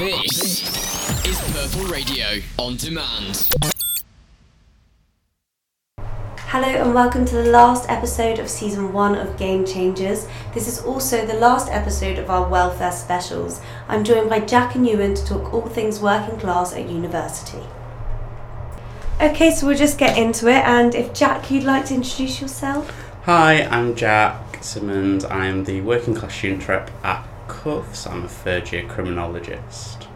This is Purple Radio on demand. Hello and welcome to the last episode of season one of Game Changers. This is also the last episode of our welfare specials. I'm joined by Jack and Ewan to talk all things working class at university. Okay, so we'll just get into it. And if Jack, you'd like to introduce yourself? Hi, I'm Jack Simmons. I'm the working class student rep at Cuths. I'm a third year criminologist.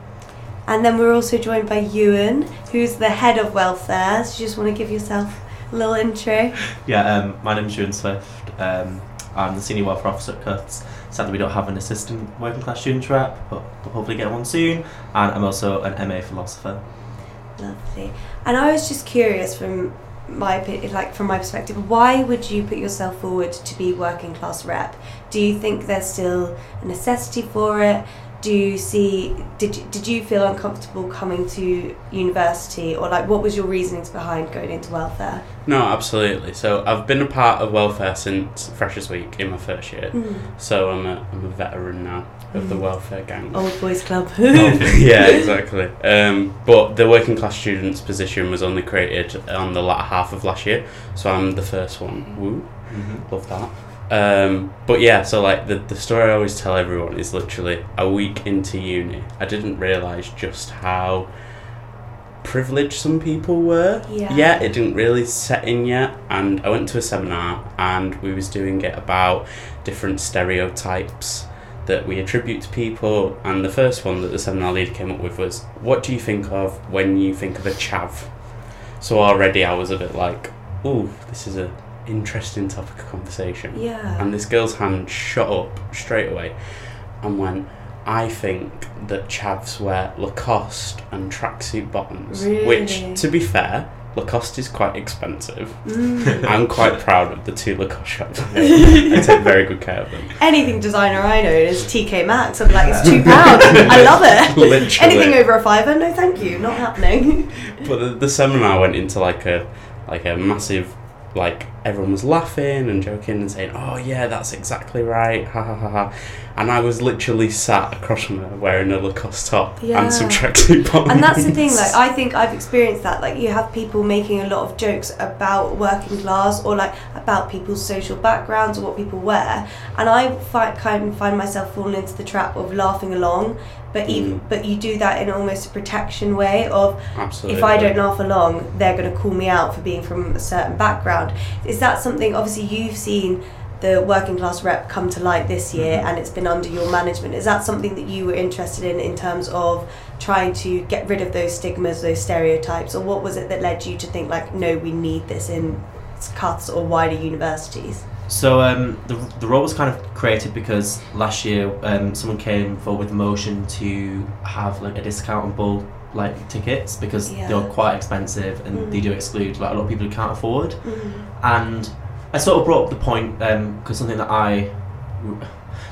And then we're also joined by Ewan, who's the head of welfare. So you just want to give yourself a little intro. Yeah, um, my name's Ewan Swift. Um, I'm the senior welfare officer at Cuths. Sadly, we don't have an assistant working class student rep, but we'll hopefully get one soon. And I'm also an MA philosopher. Lovely. And I was just curious from my like from my perspective, why would you put yourself forward to be working class rep? Do you think there's still a necessity for it? Do you see did you, did you feel uncomfortable coming to university or like what was your reasonings behind going into welfare? No, absolutely. So I've been a part of welfare since Freshers Week in my first year. Hmm. So I'm a, I'm a veteran now of the hmm. welfare gang. Old boys club. yeah, exactly. Um, but the working class students position was only created on the latter half of last year, so I'm the first one. Mm-hmm. Woo, mm-hmm. love that. Um, but yeah, so like the the story I always tell everyone is literally a week into uni, I didn't realize just how privileged some people were. Yeah. yeah, it didn't really set in yet, and I went to a seminar and we was doing it about different stereotypes that we attribute to people and the first one that the seminar leader came up with was what do you think of when you think of a chav so already i was a bit like ooh, this is a interesting topic of conversation Yeah. and this girl's hand shot up straight away and went i think that chavs wear lacoste and tracksuit bottoms Really? which to be fair lacoste is quite expensive Mm. i'm quite proud of the two lacoste shops i take very good care of them Anything designer I know is TK Maxx. I'm like, it's two pounds. I love it. Literally. Anything over a fiver? No, thank you. Not happening. but the, the seminar went into like a like a massive like everyone was laughing and joking and saying oh yeah that's exactly right ha ha ha ha. And I was literally sat across from her wearing a Lacoste top Yeah. and some tracksuit bottoms. And that's the thing like i think i've experienced that like you have people making a lot of jokes about working class or like about people's social backgrounds or what people wear. And i fi- kind of find myself falling into the trap of laughing along but even Mm. but you do that in almost a protection way of absolutely if I don't laugh along, they're going to call me out for being from a certain background. Is that something? Obviously, you've seen the working class rep come to light this year, Mm-hmm. and it's been under your management. Is that something that you were interested in in terms of trying to get rid of those stigmas, those stereotypes, or what was it that led you to think like, no, we need this in Cuths or wider universities? So um, the, the role was kind of created because last year um, someone came forward with a motion to have like a discount on bull like tickets because Yeah. they're quite expensive and they Mhm. do exclude like a lot of people who can't afford. Mm. and I sort of brought up the point because something that I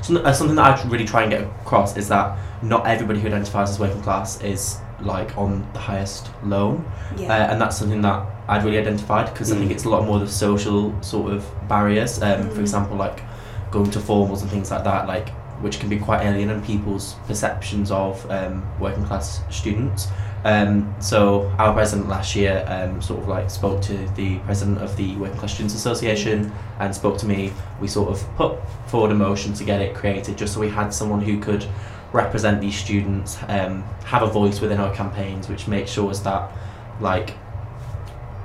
something, uh, something that I really try and get across is that not everybody who identifies as working class is like on the highest loan, Yeah. uh, and that's something that I'd really identified because I think Mm. it's a lot more the social sort of barriers. Um, Mm. For example, like going to formals and things like that, like which can be quite alien in people's perceptions of um, working class students. Um, so our president last year um, sort of like spoke to the president of the Working Class Students Association and spoke to me. We sort of put forward a motion to get it created just so we had someone who could represent these students, um, have a voice within our campaigns, which makes sure that like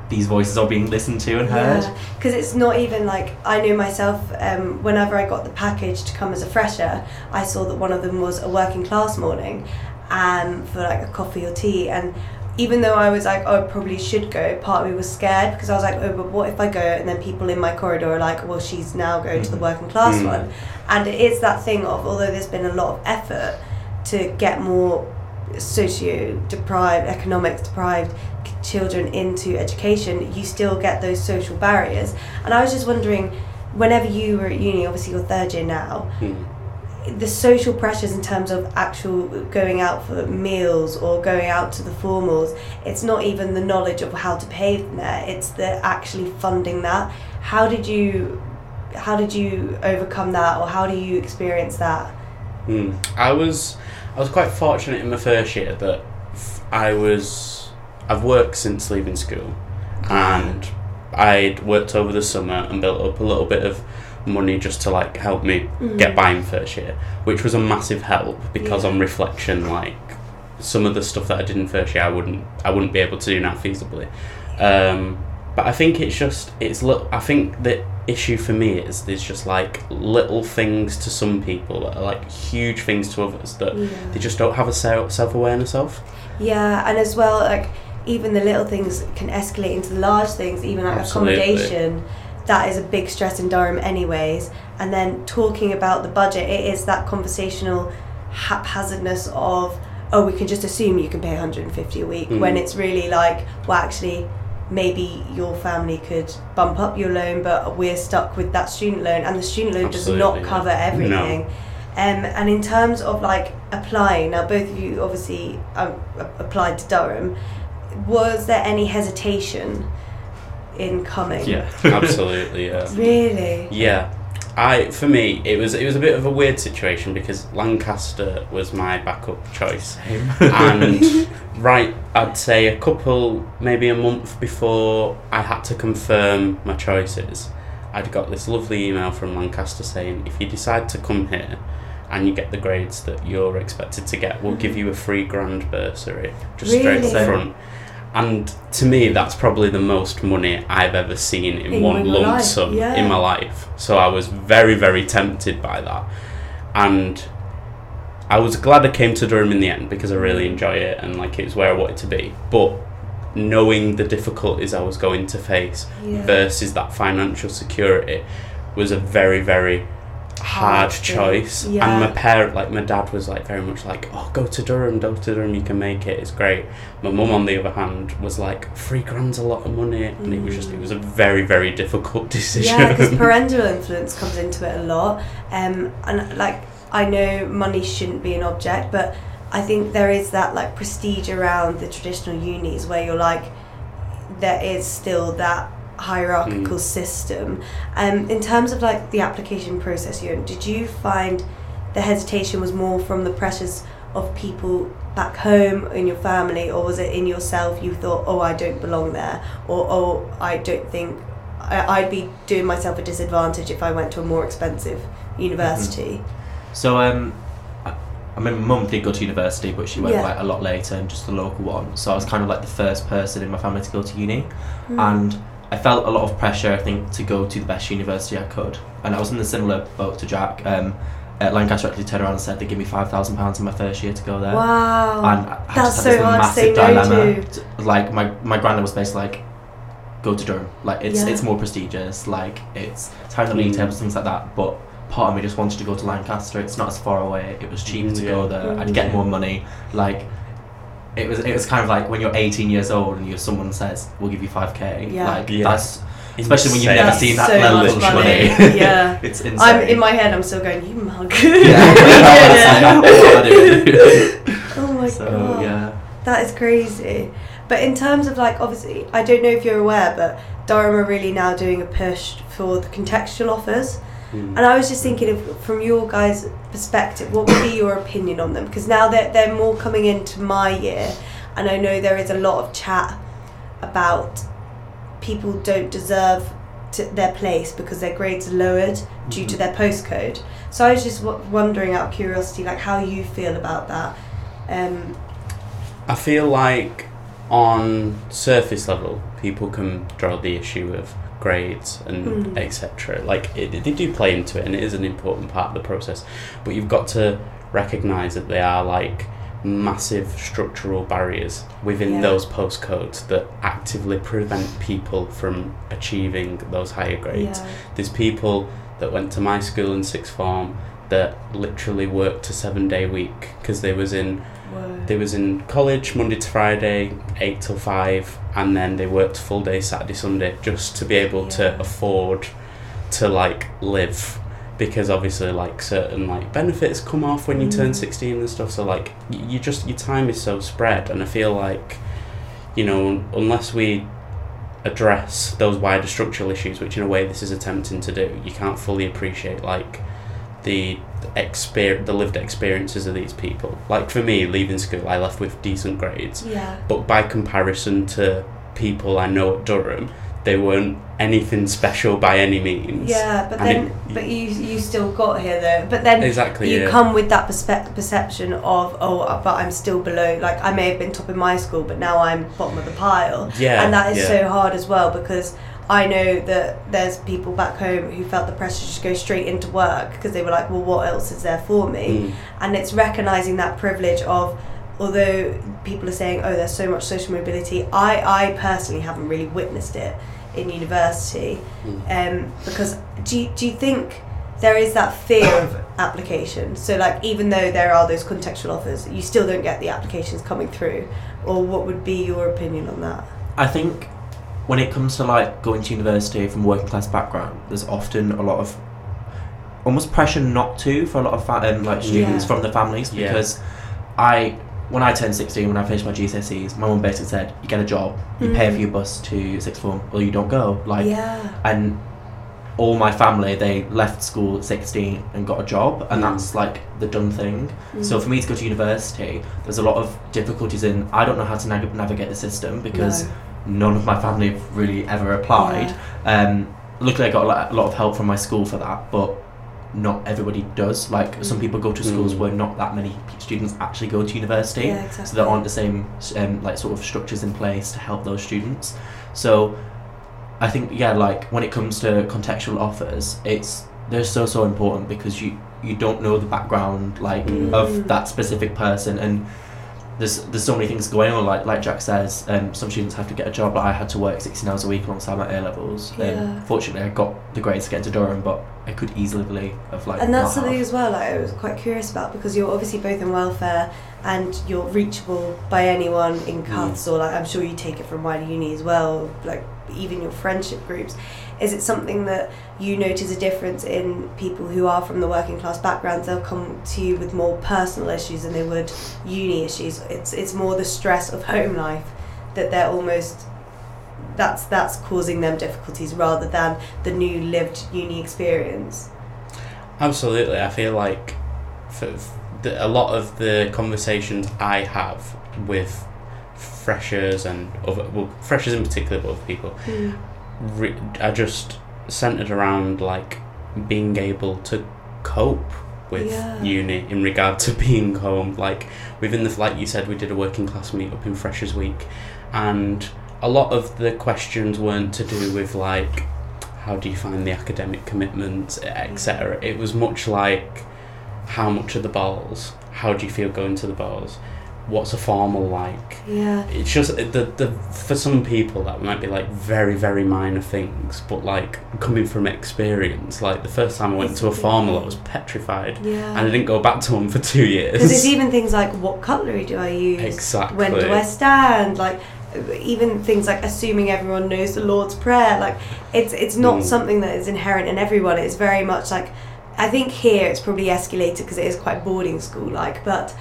these voices are being listened to and heard. because it's not even like I knew myself. Um, whenever I got the package to come as a fresher, I saw that one of them was a working class morning, um, for like a coffee or tea. And even though I was like, oh, I probably should go, part of me was scared because I was like, oh, but what if I go and then people in my corridor are like, well, she's now going to the Mhm. working class Mm. one, and it is that thing of although there's been a lot of effort to get more socio deprived, economics deprived children into education, you still get those social barriers. And I was just wondering, whenever you were at uni, obviously you're third year now, Hmm. The social pressures in terms of actual going out for meals or going out to the formals, it's not even the knowledge of how to pay them there, it's the actually funding that. How did you how did you overcome that or how do you experience that? Hmm. I was, I was quite fortunate in my first year that i was I've worked since leaving school, and I'd worked over the summer and built up a little bit of money just to like help me get by in first year, which was a massive help because Yeah. on reflection, like some of the stuff that I did in first year, I wouldn't I wouldn't be able to do now feasibly. Um, but I think it's just it's little. I think the issue for me is there's just like little things to some people that are like huge things to others that Yeah. they just don't have a self awareness of. Yeah, and as well, like even the little things can escalate into the large things, even like Absolutely. accommodation. That is a big stress in Durham, anyways. And then talking about the budget, it is that conversational haphazardness of, oh, we can just assume you can pay 150 a week when Mm. it's really like, well, actually, maybe your family could bump up your loan, but we're stuck with that student loan, and the student loan does not yeah. cover everything. Um, and in terms of like applying, now both of you obviously um, applied to Durham. Was there any hesitation in coming? Yeah. Absolutely, yeah. Really? Yeah, I for me it was it was a bit of a weird situation because Lancaster was my backup choice, and right I'd say a couple maybe a month before I had to confirm my choices, I'd got this lovely email from Lancaster saying if you decide to come here. And you get the grades that you're expected to get. We'll give mm-hmm. you a free grand bursary, just straight Really? up front. And to me, that's probably the most money I've ever seen in, In one lump life, sum yeah. in my life. So I was very, very tempted by that. And I was glad I came to Durham in the end because I really enjoy it and like it's where I wanted to be. But knowing the difficulties I was going to face Yeah. versus that financial security was a very, very hard choice. Yeah. And my parent, like my dad, was like very much like, "Oh, go to Durham, go to Durham, you can make it. It's great." My mum, on the other hand, was like, three grand's a lot of money," and it was just it was a very, very difficult decision. Yeah, because parental influence comes into it a lot. Um, and like I know money shouldn't be an object, but I think there is that like prestige around the traditional unis where you're like, there is still that hierarchical Mm. system. Um, in terms of like the application process, you did you find the hesitation was more from the pressures of people back home in your family, or was it in yourself? You thought, oh, I don't belong there, or oh, I don't think I, I'd be doing myself a disadvantage if I went to a more expensive university. So um, I, I mean, my mum did go to university, but she went Yeah. like a lot later and just the local one. So I was kind of like the first person in my family to go to uni, Hmm. and I felt a lot of pressure. I think to go to the best university I could, and I was in the similar boat to Jack. Um, uh, Lancaster actually turned around and said they give me five thousand pounds in my first year to go there. Wow, And I that's just so had this hard to say massive no dilemma. to. T- Like my my granddad was basically like, go to Durham. Like it's Yeah. it's more prestigious. Like it's it's higher on the league Mm. tables things like that. But part of me just wanted to go to Lancaster. It's not as far away. It was cheaper to go Yeah. there. I'd Mm. get more money. Like it was it was kind of like when you're 18 years old and you someone says we'll give you 5k. Yeah. Like Yeah. that's especially when you've never That's seen that so level much of money. money. Yeah. it's insane. I'm in my head. I'm still going. You mug. yeah. We did it. What am I doing? Oh my so god. yeah. That is crazy. But in terms of like, obviously, I don't know if you're aware, but Durham are really now doing a push for the contextual offers. Mm. And I was just thinking, of, from your guys' perspective, what would be your opinion on them? Because now they're, they're more coming into my year, and I know there is a lot of chat about people don't deserve their place because their grades are lowered due to Mhm. their postcode. So I was just w- wondering, out of curiosity, like how you feel about that. Um, I feel like on surface level, people can draw the issue of grades and Mm. etc. Like it, they do play into it, and it is an important part of the process. But you've got to recognise that they are like massive structural barriers within Yeah. those postcodes that actively prevent people from achieving those higher grades. yeah. There's people that went to my school in sixth form that literally worked a seven day week because they was in Whoa. they was in college Monday to Friday, eight till five, and then they worked full day Saturday Sunday just to be able Yeah. to afford to like live because obviously like certain like benefits come off when you turn Mm. 16 and stuff so like you just your time is so spread and I feel like you know unless we address those wider structural issues which in a way this is attempting to do you can't fully appreciate like the exper- the lived experiences of these people. Like for me, leaving school, I left with decent grades, Yeah. but by comparison to people I know at Durham, they weren't anything special by any means. Yeah, but And then, it- but you you still got here though. But then Exactly. you yeah. come with that perspe- perception of oh, uh, but I'm still below. Like I may have been top in my school, but now I'm bottom of the pile. Yeah, and that is yeah. so hard as well because I know that there's people back home who felt the pressure to just go straight into work because they were like, well, what else is there for me? Mm. And it's recognizing that privilege of. Although people are saying, "Oh, there's so much social mobility," I, I personally haven't really witnessed it in university Mm. um, because do you, do you think there is that fear of application so like even though there are those contextual offers you still don't get the applications coming through or what would be your opinion on that I think when it comes to like going to university from a working class background, there's often a lot of almost pressure not to for a lot of fa- um, like students Yeah. from the families Yeah. because I when I turned 16 when I finished my GCSEs my mum basically said you get a job you pay Mm. for your bus to sixth form or you don't go like yeah and all my family they left school at 16 and got a job and Mm. that's like the done thing so Mm. for me to go to university there's a lot of difficulties in i don't know how to nav- navigate the system because No. None of my family have really ever applied. Um, luckily i got a lot, of help from my school for that but not everybody does. Like some Mm. people go to schools Mm. where not that many students actually go to university. Yeah exactly so there aren't the same um, like sort of structures in place to help those students. So i think yeah like when it comes to contextual offers it's they're so so important because you you don't know the background like Mm. of that specific person. And there's there's so many things going on like like Jack says um, some students have to get a job but I had to work 16 hours a week alongside my A levels Yeah. um, fortunately I got the grades to get into Durham but I could easily have like and that's something have. as well like, I was quite curious about because you're obviously both in welfare and you're reachable by anyone in Cuths or like I'm sure you take it from wider uni as well like even your friendship groups is it something that you notice a difference in people who are from the working class backgrounds. They'll come to you with more personal issues than they would uni issues. It's it's more the stress of home life that they're almost that's that's causing them difficulties rather than the new lived uni experience. Absolutely, I feel like for, the, a lot of the conversations I have with freshers and other well freshers in particular, but other people hmm. re- are just centered around like being able to cope with Yeah. uni in regard to being home. Like within the like you said, we did a working class meetup in Freshers Week, and a lot of the questions weren't to do with like how do you find the academic commitments, etc. Mm. It was much like how much are the balls? How do you feel going to the balls? What's a formal like? yeah It's just the the for some people that might be like very very minor things, but like coming from experience, like the first time I went It's to a formal, I was petrified, yeah and I didn't go back to one for two years. Because it's even things like what cutlery do I use? Exactly. When do I stand? Like even things like assuming everyone knows the Lord's Prayer. Like it's it's not Mm. something that is inherent in everyone. It's very much like I think here it's probably escalated because it is quite boarding school like, but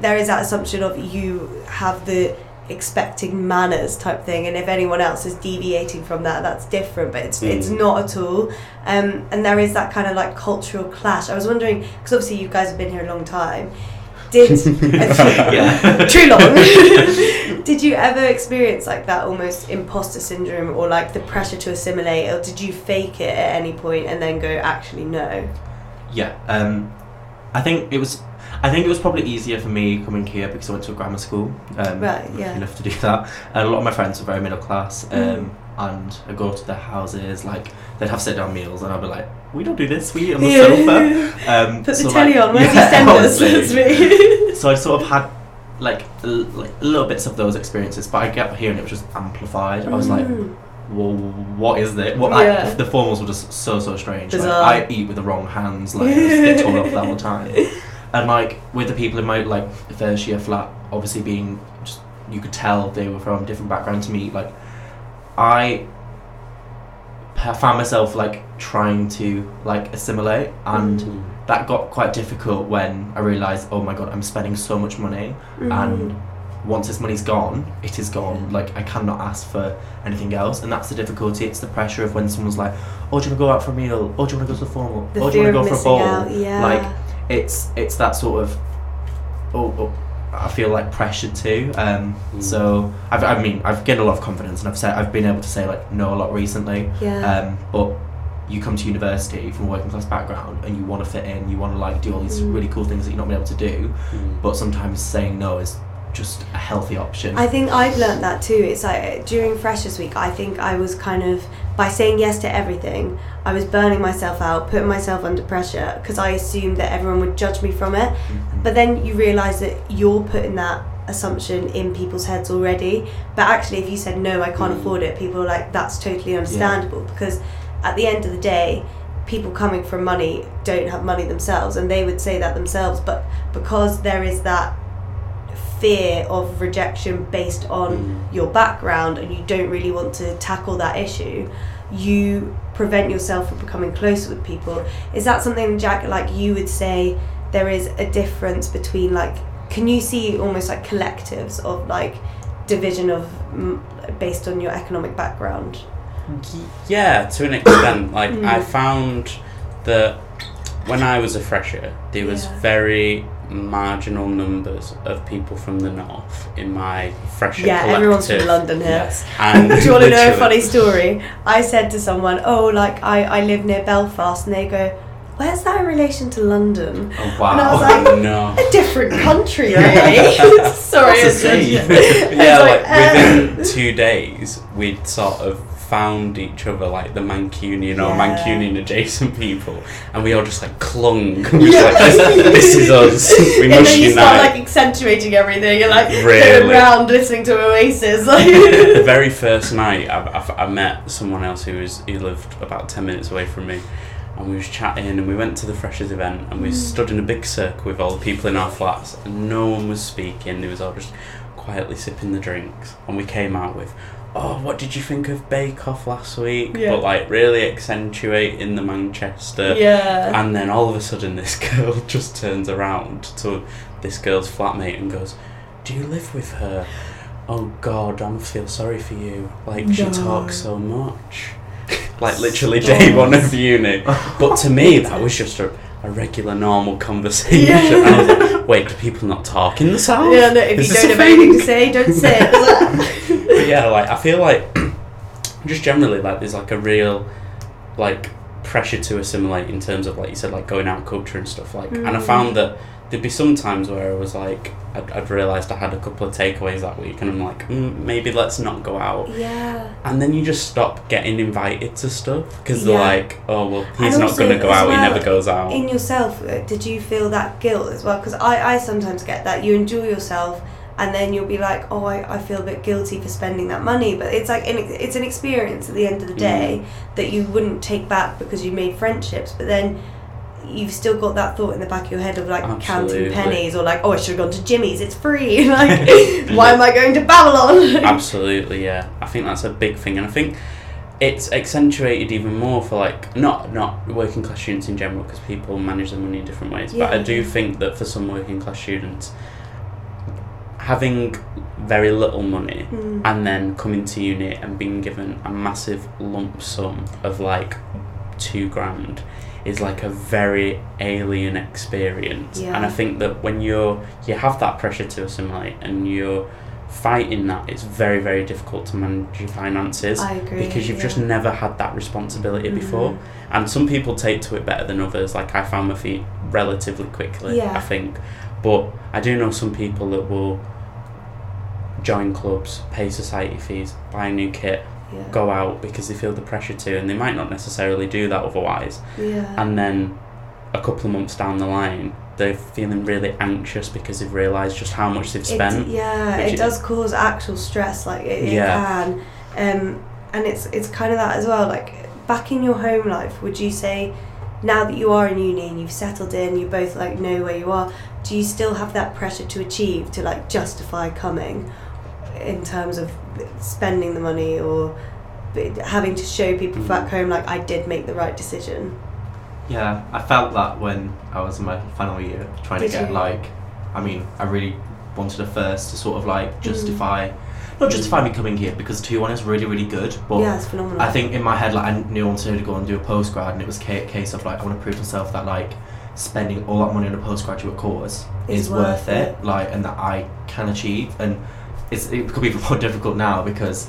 there is that assumption of you have the expecting manners type thing and if anyone else is deviating from that that's different but it's it's Mm. not at all um, and there is that kind of like cultural clash i was wondering because obviously you guys have been here a long time did Yeah. too long did you ever experience like that almost imposter syndrome or like the pressure to assimilate or did you fake it at any point and then go actually no Yeah, um, I think it was. I think it was probably easier for me coming here because I went to a grammar school. Um, Right, yeah. Enough to do that, and a lot of my friends are very middle class. Um, Mm. And I go to their houses, like they'd have sit down meals, and I'd be like, "We don't do this. We eat on the Yeah. sofa." Um, put the so, telly like- on where's Yeah, honestly. That's me so I sort of had like, l- like little bits of those experiences, but I get here and it was just amplified. I was like, Mm. well, what is this? What Yeah. I, the formals were just so so strange. Like, I eat with the wrong hands, like I just get torn up all the time. And like with the people in my like first year flat, obviously being just you could tell they were from different backgrounds to me. Like I found myself like trying to like assimilate, and Mm. that got quite difficult when I realized, oh my god, I'm spending so much money, and once this money's gone, it is gone. Like I cannot ask for anything else, and that's the difficulty. It's the pressure of when someone's like, "Oh, do you want to go out for a meal? Oh, do you want to go to the formal? The oh, do you want to go for a ball?" out. Yeah. Like it's it's that sort of oh, oh I feel like pressured too. Um, Mm. So I've, I mean I've gained a lot of confidence and I've said I've been able to say like no a lot recently. yeah. Um, but you come to university from a working class background and you want to fit in, you want to like do all these Mm. really cool things that you're not been able to do. Mm. But sometimes saying no is just a healthy option. I think I've learnt that too. It's like during Freshers Week, I think I was kind of by saying yes to everything, I was burning myself out, putting myself under pressure because I assumed that everyone would judge me from it. Mhm. But then you realise that you're putting that assumption in people's heads already. But actually, if you said no, I can't Mm. afford it, people are like, that's totally understandable because at the end of the day, people coming from money don't have money themselves and they would say that themselves. But because there is that fear of rejection based on Mm. your background and you don't really want to tackle that issue, you prevent yourself from becoming closer with people. Is that something, Jack, like you would say there is a difference between, like, can you see almost like collectives of like division of mm, based on your economic background? Yeah, to an extent. Like Mm. I found that when I was a fresher, there was Yeah. very marginal numbers of people from the north in my fresher yeah, collective. everyone's from London here. Yes. And Do you want to know a funny story? I said to someone, "Oh, like I, I live near Belfast," and they go, "Where's that in relation to London?" Oh And I was wow. like, no. A different country, really. Sorry, the it's- yeah, like, uh, within two days, we'd sort of found each other, like the Mancunian or Mancunian adjacent people, and we all just like clung. We Yeah. like, this, this is us. We and must then you unite. start like accentuating everything. You're like going Really? around listening to Oasis. the very first night, I, I, I met someone else who was who lived about ten minutes away from me, and we was chatting, and we went to the freshers event, and we Mm. stood in a big circle with all the people in our flats, and no one was speaking. They was all just quietly sipping the drinks, and we came out with. Oh, what did you think of Bake Off last week? Yeah. But like really accentuating the Manchester. yeah. And then all of a sudden, this girl just turns around to this girl's flatmate and goes, "Do you live with her?" Oh God, I feel sorry for you. Like she No. talks so much, like literally day one of uni. But to me, that was just a, a regular, normal conversation. Yeah. I was like, "Wait, do people not talk in the south?" yeah, no, if Is you don't have anything to say, don't say it. But yeah, like I feel like just generally like there's like a real like pressure to assimilate in terms of like you said like going out culture and stuff like and I Mm. found that there'd be some times where I was like I'd, I'd realised I had a couple of takeaways that week and I'm like mm, maybe let's not go out yeah. and then you just stop getting invited to stuff because Yeah. they're like oh well he's And not going to go out well, he never goes out In yourself, uh, did you feel that guilt as well? Because I, I sometimes get that. You enjoy yourself, and then you'll be like, oh, I, I feel a bit guilty for spending that money. But it's like an, it's an experience at the end of the mm. day that you wouldn't take back because you made friendships. But then you've still got that thought in the back of your head of like Absolutely. counting pennies or like, oh, I should have gone to Jimmy's. It's free. like, why am I going to Babylon? Absolutely, yeah. I think that's a big thing, and I think it's accentuated even more for like not not working class students in general because people manage their money in different ways. But I do think that for some working class students, having very little money Mm. and then coming to uni and being given a massive lump sum of like two grand is like a very alien experience Yeah. and i think that when you're you have that pressure to assimilate and you're fighting that it's very very difficult to manage your finances I agree. because you've just never had that responsibility before Mhm. and some people take to it better than others like i found my feet relatively quickly Yeah. i think but i do know some people that will join clubs pay society fees buy a new kit Yeah. go out because they feel the pressure to and they might not necessarily do that otherwise Yeah. and then a couple of months down the line they're feeling really anxious because they've realised just how much they've spent It, yeah, it, it does cause actual stress. Like it, it Yeah. can, um, and it's it's kind of that as well. Like back in your home life, would you say now that you are in uni and you've settled in, you both like know where you are? Do you still have that pressure to achieve to like justify coming, in terms of spending the money or having to show people Mhm. back home like I did make the right decision? Yeah, I felt that when I was in my final year, trying Did to get you? like, I mean, I really wanted a first to sort of like justify, not justify me coming here because two one is really really good, but yeah, it's phenomenal. I think in my head, like I knew I wanted to go and do a postgrad, and it was a case of like I want to prove to myself that like spending all that money on a postgraduate course Is is, worth worth it, like, and that I can achieve. And it's it could be even more difficult now because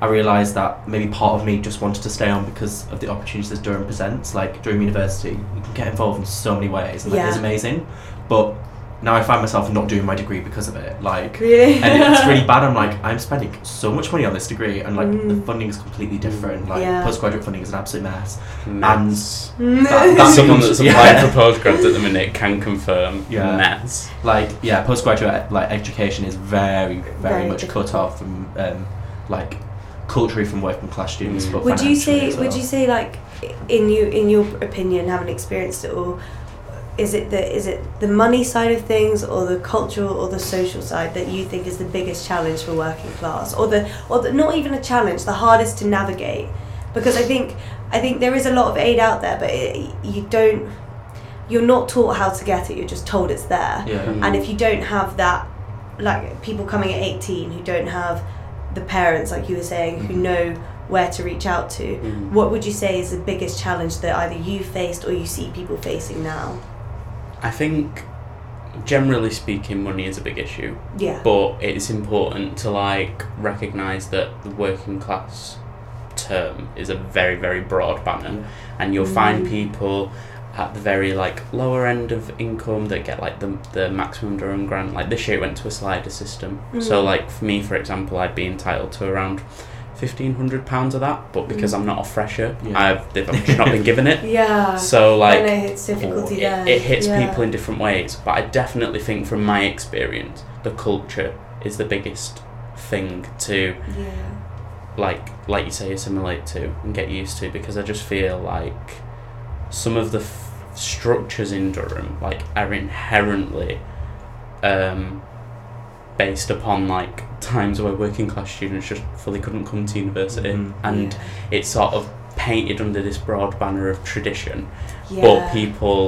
I realised that maybe part of me just wanted to stay on because of the opportunities that Durham presents. Like Durham University, you can get involved in so many ways, and like, it's amazing. But now I find myself not doing my degree because of it. Like really, and it's really bad. I'm like, I'm spending so much money on this degree, and like the Mm. funding is completely different. Like Yeah. postgraduate funding is an absolute mess. Mess. that- that- Someone becomes- that's applying for postgrads at the minute can confirm. Yeah. Mess. Like yeah, postgraduate like education is very, very, Very much difficult. cut off from um, like culturally from working class students. Mm. But would you say? as Would you say like, in you in your opinion, having experienced it all, is it the is it the money side of things or the cultural or the social side that you think is the biggest challenge for working class, or the or the, not even a challenge, the hardest to navigate? Because I think I think there is a lot of aid out there, but it, you don't. You're not taught how to get it. You're just told it's there. Yeah. Mm. And if you don't have that, like people coming at 18 who don't have the parents, like you were saying, who Mhm. know where to reach out to, Mm. what would you say is the biggest challenge that either you faced or you see people facing now? I think, generally speaking, money is a big issue. Yeah. but it's important to like recognize that the working class term is a very very broad banner and you'll find Mm. people at the very like lower end of income that get like the, the maximum Durham grant like this year it went to a slider system so Mm. like for me for example I'd be entitled to around fifteen hundred pounds of that but because Mm. I'm not a fresher Yeah. I've they've just not been given it Yeah. so like I know it's difficulty it, there. it hits yeah. people in different ways but i definitely think from my experience the culture is the biggest thing to Yeah. like like you say assimilate to and get used to because i just feel like some of the f- structures in durham like are inherently um based upon like times where working class students just fully couldn't come to university Mhm. and yeah. it's sort of painted under this broad banner of tradition yeah. but people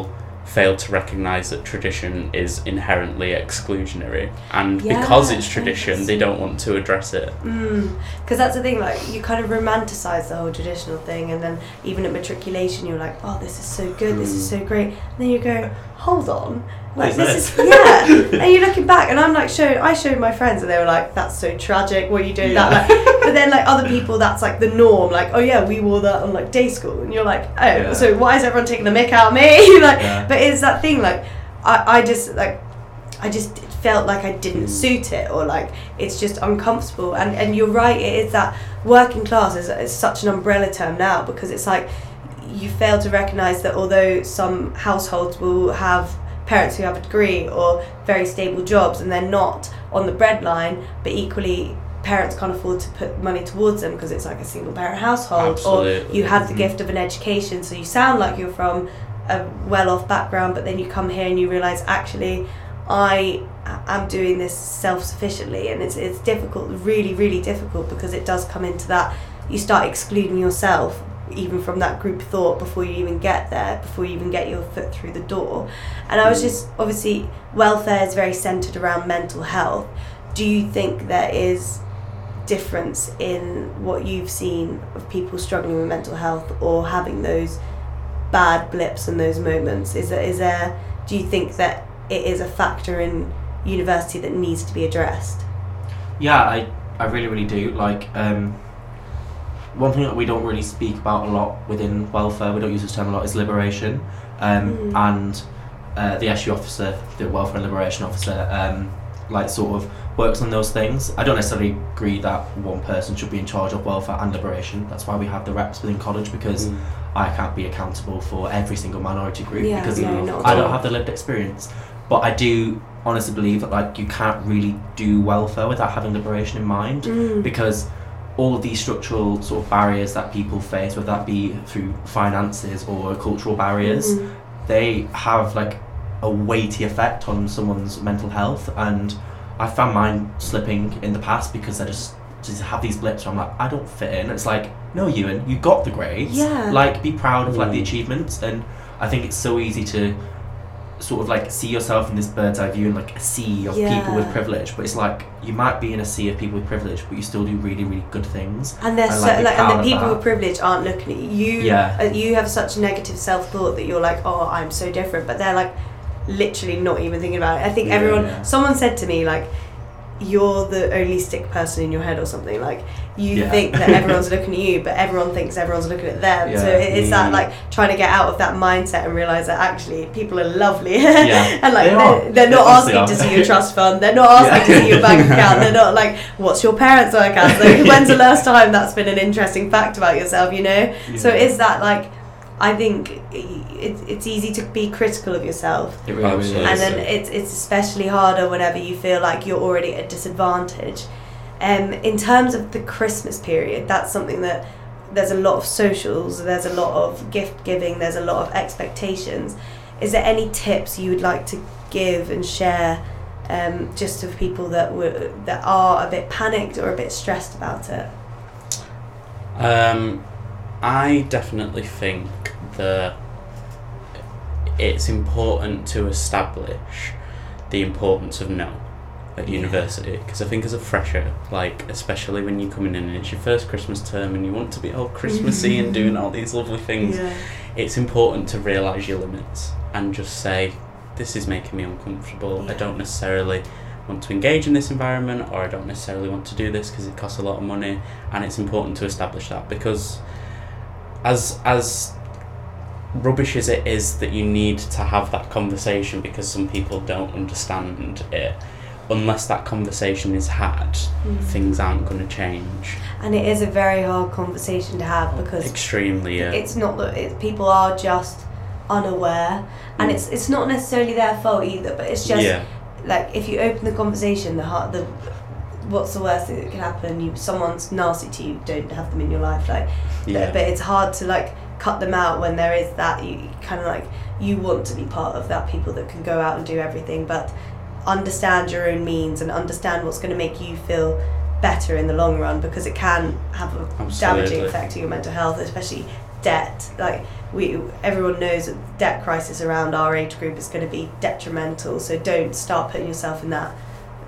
fail to recognise that tradition is inherently exclusionary and because it's tradition they don't want to address it Because that's the thing, like you kind of romanticize the whole traditional thing, and then even at matriculation, you're like, "Oh, this is so good, this is so great." And then you go, "Hold on, like Is this is yeah." and you're looking back, and I'm like, showing, I showed my friends, and they were like, "That's so tragic. What are you doing Yeah. that?" Like, but then like other people, that's like the norm. Like, oh yeah, we wore that on like day school, and you're like, oh, Yeah. so why is everyone taking the mick out of me? like, Yeah. but it's that thing, like, I, I just like I just felt like I didn't Mm. suit it or like it's just uncomfortable and and you're right it is that working class is, is such an umbrella term now because it's like you fail to recognize that although some households will have parents who have a degree or very stable jobs and they're not on the breadline but equally parents can't afford to put money towards them because it's like a single parent household or you have the Mhm. gift of an education so you sound like you're from a well-off background but then you come here and you realize actually I am doing this self-sufficiently and it's it's difficult really really difficult because it does come into that you start excluding yourself even from that group thought before you even get there before you even get your foot through the door and I was Mm. just obviously welfare is very centered around mental health do you think there is difference in what you've seen of people struggling with mental health or having those bad blips and those moments is there, is there do you think that it is a factor in university that needs to be addressed Yeah, I, I really, really do. Like, um, one thing that we don't really speak about a lot within welfare, we don't use this term a lot, is liberation. Um, Mm. And uh, the SU officer, the welfare and liberation officer, um, like sort of works on those things. I don't necessarily agree that one person should be in charge of welfare and liberation. That's why we have the reps within college because Mm. I can't be accountable for every single minority group Yeah, because no, I don't have the lived experience. But I do honestly believe that like you can't really do welfare without having liberation in mind Mm. because all of these structural sort of barriers that people face, whether that be through finances or cultural barriers, Mm. they have like a weighty effect on someone's mental health and I found mine slipping in the past because I just just have these blips where I'm like I don't fit in it's like no Ewan you got the grades Yeah. like be proud of like the Mm. achievements and I think it's so easy to sort of like see yourself in this bird's eye view and like a sea of people with privilege but it's like you might be in a sea of people with privilege but you still do really really good things And they're I so like like, and the people that. with privilege aren't looking at you. Yeah. uh, You have such negative self thought that you're like, oh, I'm so different, but they're like, literally not even thinking about it. I think Yeah, everyone. yeah. Someone said to me like, you're the only stick person in your head or something. Like you Yeah. think that everyone's looking at you, but everyone thinks everyone's looking at them. So Yeah. it- it's that Mm. like trying to get out of that mindset and realize that actually people are lovely. Yeah, and like they they are. are they're They not honestly asking to see your trust fund. They're not asking Yeah. to see your bank account. They're not like, what's your parents' work as? Like, when's the last time that's been an interesting fact about yourself? You know. So Yeah. it's that like, I think it's it's easy to be critical of yourself, it really, really Absolutely. is. and then it's it's especially harder whenever you feel like you're already at a disadvantage. Um, in terms of the Christmas period, that's something that there's a lot of socials, there's a lot of gift giving, there's a lot of expectations. Is there any tips you would like to give and share, um, just to people that were that are a bit panicked or a bit stressed about it? Um, I definitely think that it's important to establish the importance of no at university because I think as a fresher, like especially when you're coming in and it's your first Christmas term and you want to be all Christmassy and doing all these lovely things, it's important to realise your limits and just say, this is making me uncomfortable. I don't necessarily want to engage in this environment or I don't necessarily want to do this because it costs a lot of money. And it's important to establish that because as as rubbish as it is that you need to have that conversation because some people don't understand it unless that conversation is had Mm. things aren't going to change And it is a very hard conversation to have because extremely yeah it's not that it, people are just unaware, and Mm. it's it's not necessarily their fault either. But it's just yeah like if you open the conversation, the heart, the what's the worst thing that can happen? You someone's nasty to you, don't have them in your life, like. yeah But, but it's hard to like cut them out when there is that you kind of like you want to be part of that people that can go out and do everything, but understand your own means and understand what's going to make you feel better in the long run because it can have a damaging effect on your mental health, especially debt. Like we, everyone knows that the debt crisis around our age group is going to be detrimental. So don't start putting yourself in that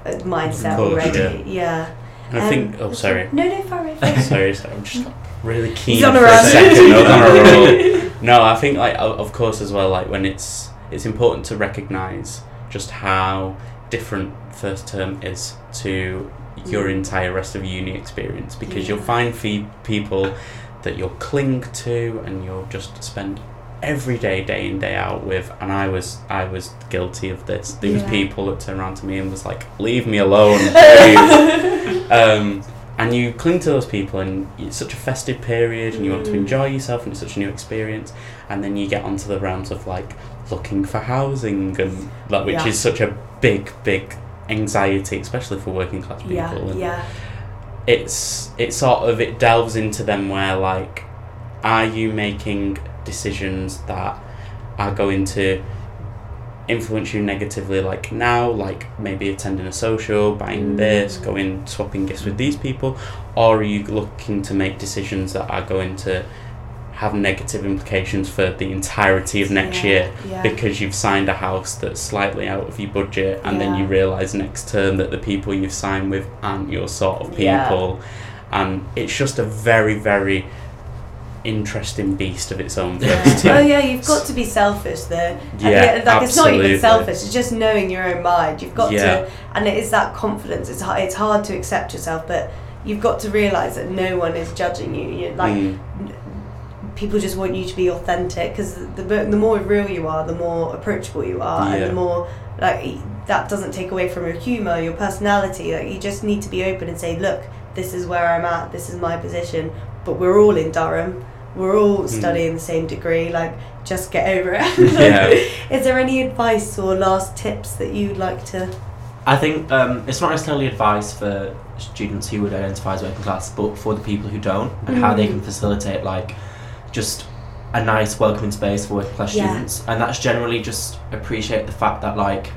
uh, mindset course, already. Yeah. and I Um, think oh sorry No, no, sorry. sorry, sorry, I'm just really keen He's on for a second. I was on a. No, I think like of course as well like when it's it's important to recognise just how different first term is to your Mm. entire rest of uni experience because Yeah. you'll find fe- people that you'll cling to and you'll just spend every day day in day out with and I was I was guilty of this there was Yeah. people that turned around to me and was like leave me alone please um, and you cling to those people and it's such a festive period and you want to Mm. enjoy yourself and it's such a new experience and then you get onto the realms of like looking for housing and like which Yeah. is such a big big anxiety especially for working class people yeah, and yeah, it's it sort of it delves into them where like are you making decisions that are going to influence you negatively like now like maybe attending a social buying this Mm. going swapping gifts with these people or are you looking to make decisions that are going to have negative implications for the entirety of next Yeah, year yeah. because you've signed a house that's slightly out of your budget and then you realise next term that the people you've signed with aren't your sort of Yeah. people and it's just a very very interesting beast of its own first oh yeah, you've got to be selfish there. Yeah, like it's not even selfish. It's just knowing your own mind. You've got Yeah. to, and it is that confidence. It's hard, it's hard to accept yourself, but you've got to realize that no one is judging you. You like Mm, people just want you to be authentic because the the more real you are, the more approachable you are, and the more like that doesn't take away from your humor, your personality. Like you just need to be open and say, look, this is where I'm at. This is my position. But we're all in Durham. We're all Mm. studying the same degree. Like, just get over it. Yeah. Is there any advice or last tips that you'd like to? I think um, it's not necessarily advice for students who would identify as working class, but for the people who don't, and how they Mm. can facilitate like just a nice welcoming space for working class Yeah. students. And that's generally just appreciate the fact that like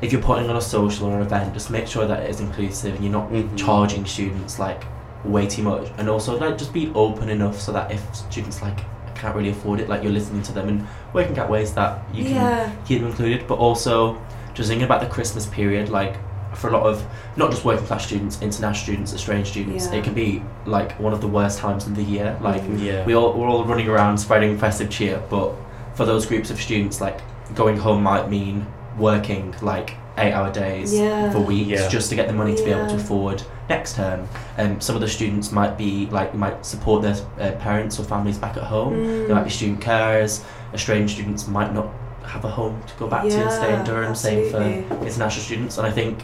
if you're putting on a social or an event, just make sure that it is inclusive and you're not Mhm. charging students like way too much. And also like just be open enough so that if students like can't really afford it, like you're listening to them and working out ways that you can yeah. keep them included, but also just thinking about the Christmas period, like for a lot of not just working class students, international students, exchange students, Yeah. it can be like one of the worst times of the year. Like Mhm. Yeah. we all we're all running around spreading festive cheer, but for those groups of students, like going home might mean working like eight hour days Yeah. for weeks Yeah. just to get the money to be able to afford next term. And some of the students might be like might support their uh, parents or families back at home. Mm. There might be student carers. Estranged students might not have a home to go back to and stay in Yeah, Durham. Same for international students, and I think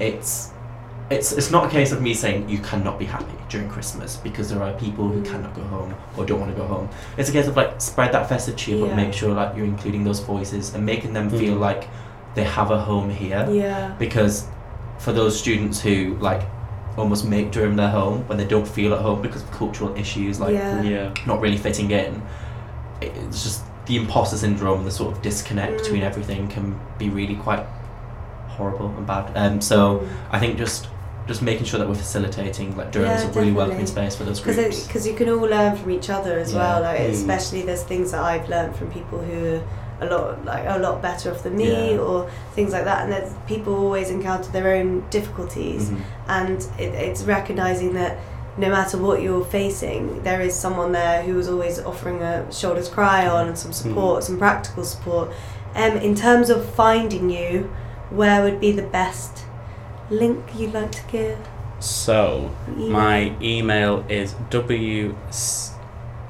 it's it's it's not a case of me saying you cannot be happy during Christmas because there are people who Mm. cannot go home or don't want to go home. It's a case of like spread that festive cheer, but make sure like you're including those voices and making them feel Mhm. like they have a home here. Yeah. Because for those students who like almost make Durham their home when they don't feel at home because of cultural issues like Yeah. Yeah. not really fitting in, it's just the imposter syndrome and the sort of disconnect Mm. between everything can be really quite horrible and bad. Um, so I think just just making sure that we're facilitating like Durham is Yeah, a really welcoming space for those groups. because you can all learn from each other as Yeah. well like Mm. especially there's things that I've learned from people who are a lot like a lot better off than me Yeah. or things like that and there's people always encounter their own difficulties Mhm. and it, it's recognizing that no matter what you're facing there is someone there who is always offering a shoulder to cry on and some support some practical support um, in terms of finding you where would be the best link you'd like to give So Email? my email is w.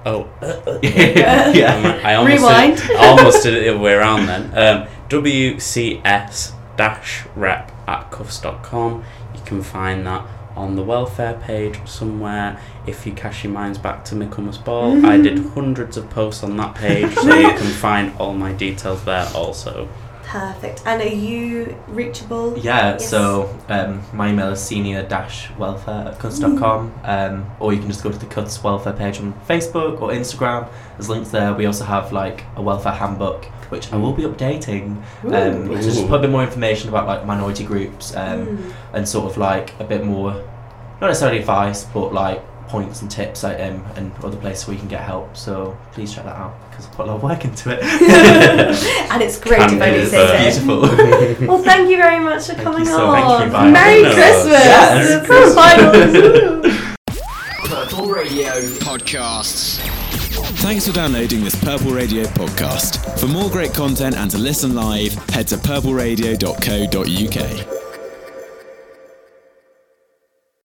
Oh, uh, uh, yeah. Um, I almost Rewind. Did, I almost did it the other way around then. Um, WCS dash rep at cuths.com. You can find that on the welfare page somewhere. If you cast your minds back to Michaelmas Ball, I did mm-hmm. hundreds of posts on that page, so you can find all my details there also. Perfect. And are you reachable? Yeah, Yes. so um, my email is senior welfare at cuths.com, um, or you can just go to the Cuths welfare page on Facebook or Instagram. There's links there. We also have like a welfare handbook, which I will be updating, um, Ooh. to just put a bit more information about like minority groups um, Mm. and sort of like a bit more, not necessarily advice, but like points and tips like, um, and other places where you can get help. So please check that out because I put a lot of work into it. and it's great Can if only be, say. Beautiful. Well, thank you very much for Thank coming you so- thank on. you, bye. Merry Christmas! Yes. For a final- Purple Radio Podcasts. Thanks for downloading this Purple Radio podcast. For more great content and to listen live, head to purpleradio.co.uk.